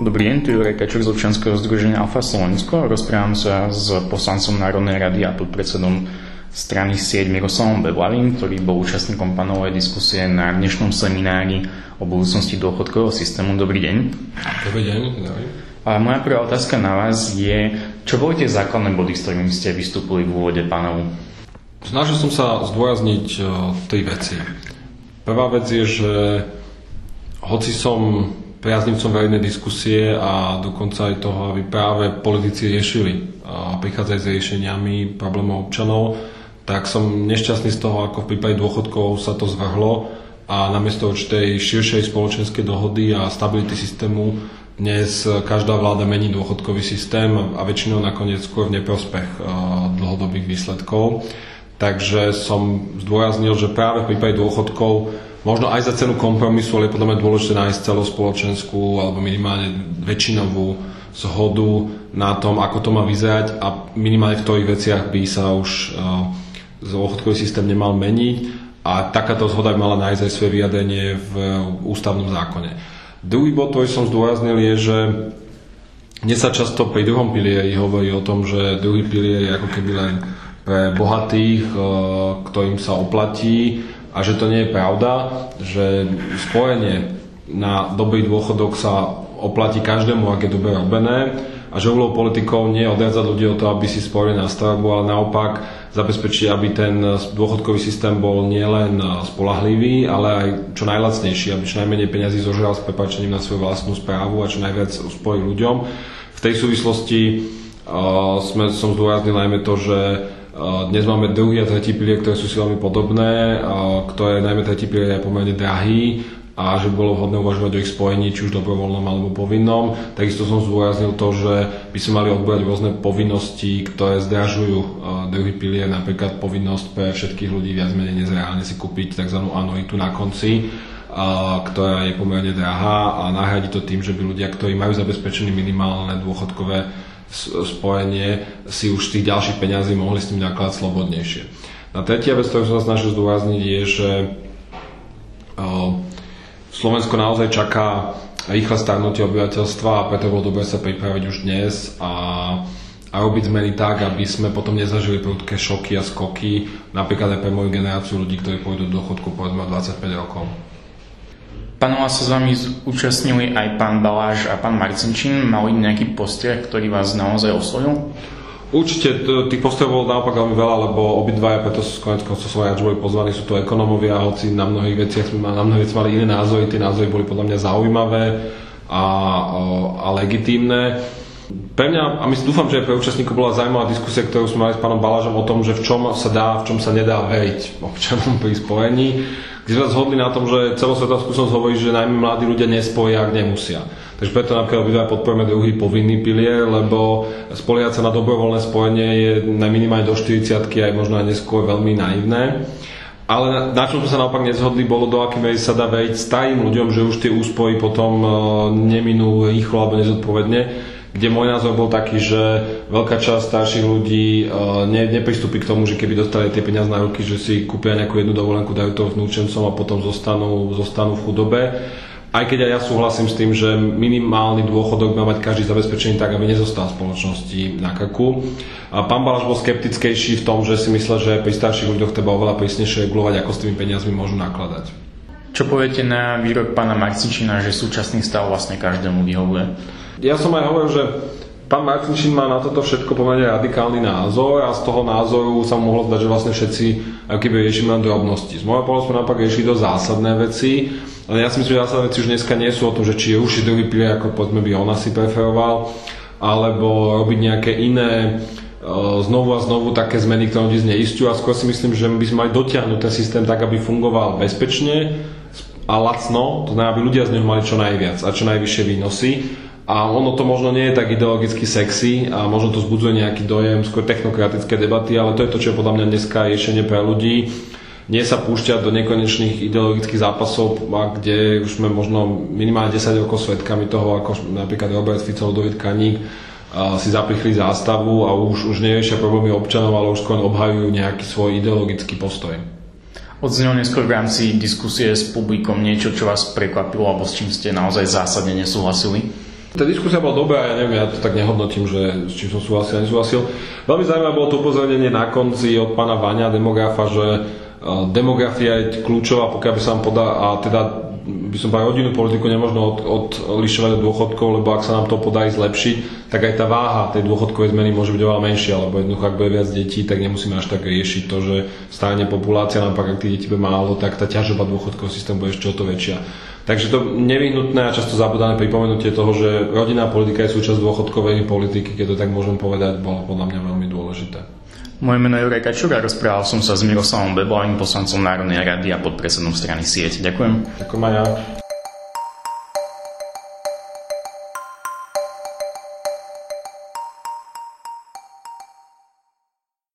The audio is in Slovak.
Dobrý deň, tu Juraj z občianského združenia Alfa Slovensko. Rozprávam sa s poslancom Národnej rady a podpredsedom strany sieť Miroslavom Bevlavým, ktorý bol účastníkom panovej diskusie na dnešnom seminári o budúcnosti dôchodkového systému. Dobrý deň. Dobrý deň. A moja prvá otázka na vás je, čo boli tie základné body, s ktorými ste vystúpili v úvode panovu? Snažil som sa zdôrazniť e, tri veci. Prvá vec je, že hoci som priaznivcom verejnej diskusie a dokonca aj toho, aby práve politici riešili a prichádzajú s riešeniami problémov občanov, tak som nešťastný z toho, ako v prípade dôchodkov sa to zvrhlo a namiesto určitej širšej spoločenskej dohody a stability systému dnes každá vláda mení dôchodkový systém a väčšinou nakoniec skôr v neprospech dlhodobých výsledkov. Takže som zdôraznil, že práve v prípade dôchodkov možno aj za cenu kompromisu, ale je podľa mňa dôležité nájsť celospoločenskú alebo minimálne väčšinovú zhodu na tom, ako to má vyzerať a minimálne v ktorých veciach by sa už uh, dôchodkový systém nemal meniť a takáto zhoda by mala nájsť aj svoje vyjadrenie v ústavnom zákone. Druhý bod, ktorý som zdôraznil, je, že dnes sa často pri druhom pilieri hovorí o tom, že druhý pilier je ako keby len pre bohatých, uh, ktorým sa oplatí a že to nie je pravda, že spojenie na dobrý dôchodok sa oplatí každému, ak je dobre robené a že úlohou politikov nie je odrádzať ľudí o to, aby si spojili na stavbu, ale naopak zabezpečiť, aby ten dôchodkový systém bol nielen spolahlivý, ale aj čo najlacnejší, aby čo najmenej peniazy zožral s prepačením na svoju vlastnú správu a čo najviac uspojí ľuďom. V tej súvislosti uh, sme, som zdôraznil najmä to, že dnes máme druhý a tretí pilier, ktoré sú si veľmi podobné, ktoré najmä tretí pilier je pomerne drahý a že bolo vhodné uvažovať o ich spojení, či už dobrovoľnom alebo povinnom. Takisto som zdôraznil to, že by sme mali odbrať rôzne povinnosti, ktoré zdražujú druhý pilier, napríklad povinnosť pre všetkých ľudí viac menej nezreálne si kúpiť tzv. anuitu na konci, ktorá je pomerne drahá a nahradí to tým, že by ľudia, ktorí majú zabezpečené minimálne dôchodkové spojenie si už tých ďalších peňazí mohli s tým nakladať slobodnejšie. A tretia vec, ktorú som sa snažil zdôrazniť, je, že Slovensko naozaj čaká rýchle starnutie obyvateľstva a preto bolo dobre sa pripraviť už dnes a, a robiť zmeny tak, aby sme potom nezažili prudké šoky a skoky, napríklad aj pre moju generáciu ľudí, ktorí pôjdu do dôchodku povedzme 25 rokov. Panova sa s vami zúčastnili aj pán Baláš a pán Marcinčín. Mali nejaký postreh, ktorý vás naozaj oslovil? Určite tých postrehov bolo naopak veľmi veľa, lebo obidvaja, preto konec koncov že boli pozvaní, sú to ekonomovia, hoci na mnohých veciach na mnohých veciach mali iné názory, tie názory boli podľa mňa zaujímavé a, a legitímne. Pre mňa, a my dúfam, že pre účastníkov bola zaujímavá diskusia, ktorú sme mali s pánom Balažom o tom, že v čom sa dá, v čom sa nedá veriť občanom pri spojení kde sme zhodli na tom, že celosvetová skúsenosť hovorí, že najmä mladí ľudia nespoja, ak nemusia. Takže preto napríklad obidva podporujeme druhý povinný pilier, lebo spoliehať sa na dobrovoľné spojenie je na minimálne do 40 aj možno aj neskôr veľmi naivné. Ale na, čom sme sa naopak nezhodli, bolo do akej miery sa dá veriť starým ľuďom, že už tie úspory potom uh, neminú rýchlo alebo nezodpovedne kde môj názor bol taký, že veľká časť starších ľudí uh, ne, nepristúpi k tomu, že keby dostali tie peniaze na ruky, že si kúpia nejakú jednu dovolenku, dajú to vnúčencom a potom zostanú, zostanú v chudobe. Aj keď aj ja súhlasím s tým, že minimálny dôchodok má mať každý zabezpečený tak, aby nezostal v spoločnosti na krku. A pán Balaš bol skeptickejší v tom, že si myslel, že pri starších ľuďoch treba oveľa prísnejšie regulovať, ako s tými peniazmi môžu nakladať. Čo poviete na výrok pána Marcinčina, že súčasný stav vlastne každému vyhovuje? Ja som aj hovoril, že pán Martinšin má na toto všetko pomerne radikálny názor a z toho názoru sa mohlo zdať, že vlastne všetci keby riešime len drobnosti. Z môjho pohľadu sme naopak riešili do zásadné veci, ale ja si myslím, že zásadné veci už dneska nie sú o tom, že či je už druhý pilier, ako povedzme by on asi preferoval, alebo robiť nejaké iné e, znovu a znovu také zmeny, ktoré ľudí zneistujú a skôr si myslím, že by sme mali dotiahnuť ten systém tak, aby fungoval bezpečne a lacno, to znamená, aby ľudia z neho mali čo najviac a čo najvyššie výnosy a ono to možno nie je tak ideologicky sexy a možno to zbudzuje nejaký dojem, skôr technokratické debaty, ale to je to, čo je podľa mňa dneska riešenie pre ľudí. Nie sa púšťať do nekonečných ideologických zápasov, kde už sme možno minimálne 10 rokov svetkami toho, ako napríklad Robert Fico, David Kaník si zaplichli zástavu a už, už neriešia problémy občanov, ale už skôr obhajujú nejaký svoj ideologický postoj. Odznelo neskôr v rámci diskusie s publikom niečo, čo vás prekvapilo alebo s čím ste naozaj zásadne nesúhlasili? Tá diskusia bola dobrá, ja neviem, ja to tak nehodnotím, že s čím som súhlasil a nesúhlasil. Veľmi zaujímavé bolo to upozornenie na konci od pána Vania, demografa, že e, demografia je kľúčová, pokiaľ by sa vám podá, a teda by som povedal, rodinnú politiku nemôžno od, odlišovať od dôchodkov, lebo ak sa nám to podarí zlepšiť, tak aj tá váha tej dôchodkovej zmeny môže byť oveľa menšia, lebo jednoducho, ak bude viac detí, tak nemusíme až tak riešiť to, že starne populácia, naopak ak tých detí bude málo, tak tá ťažoba dôchodkového systému bude ešte o to väčšia. Takže to nevyhnutné a často zabudané pripomenutie toho, že rodinná politika je súčasť dôchodkovej politiky, keď to tak môžem povedať, bolo podľa mňa veľmi dôležité. Moje meno je Juraj Kačura, rozprával som sa s Miroslavom Beblavým, poslancom Národnej rady a podpredsedom strany Sieť. Ďakujem. Ďakujem aj ja.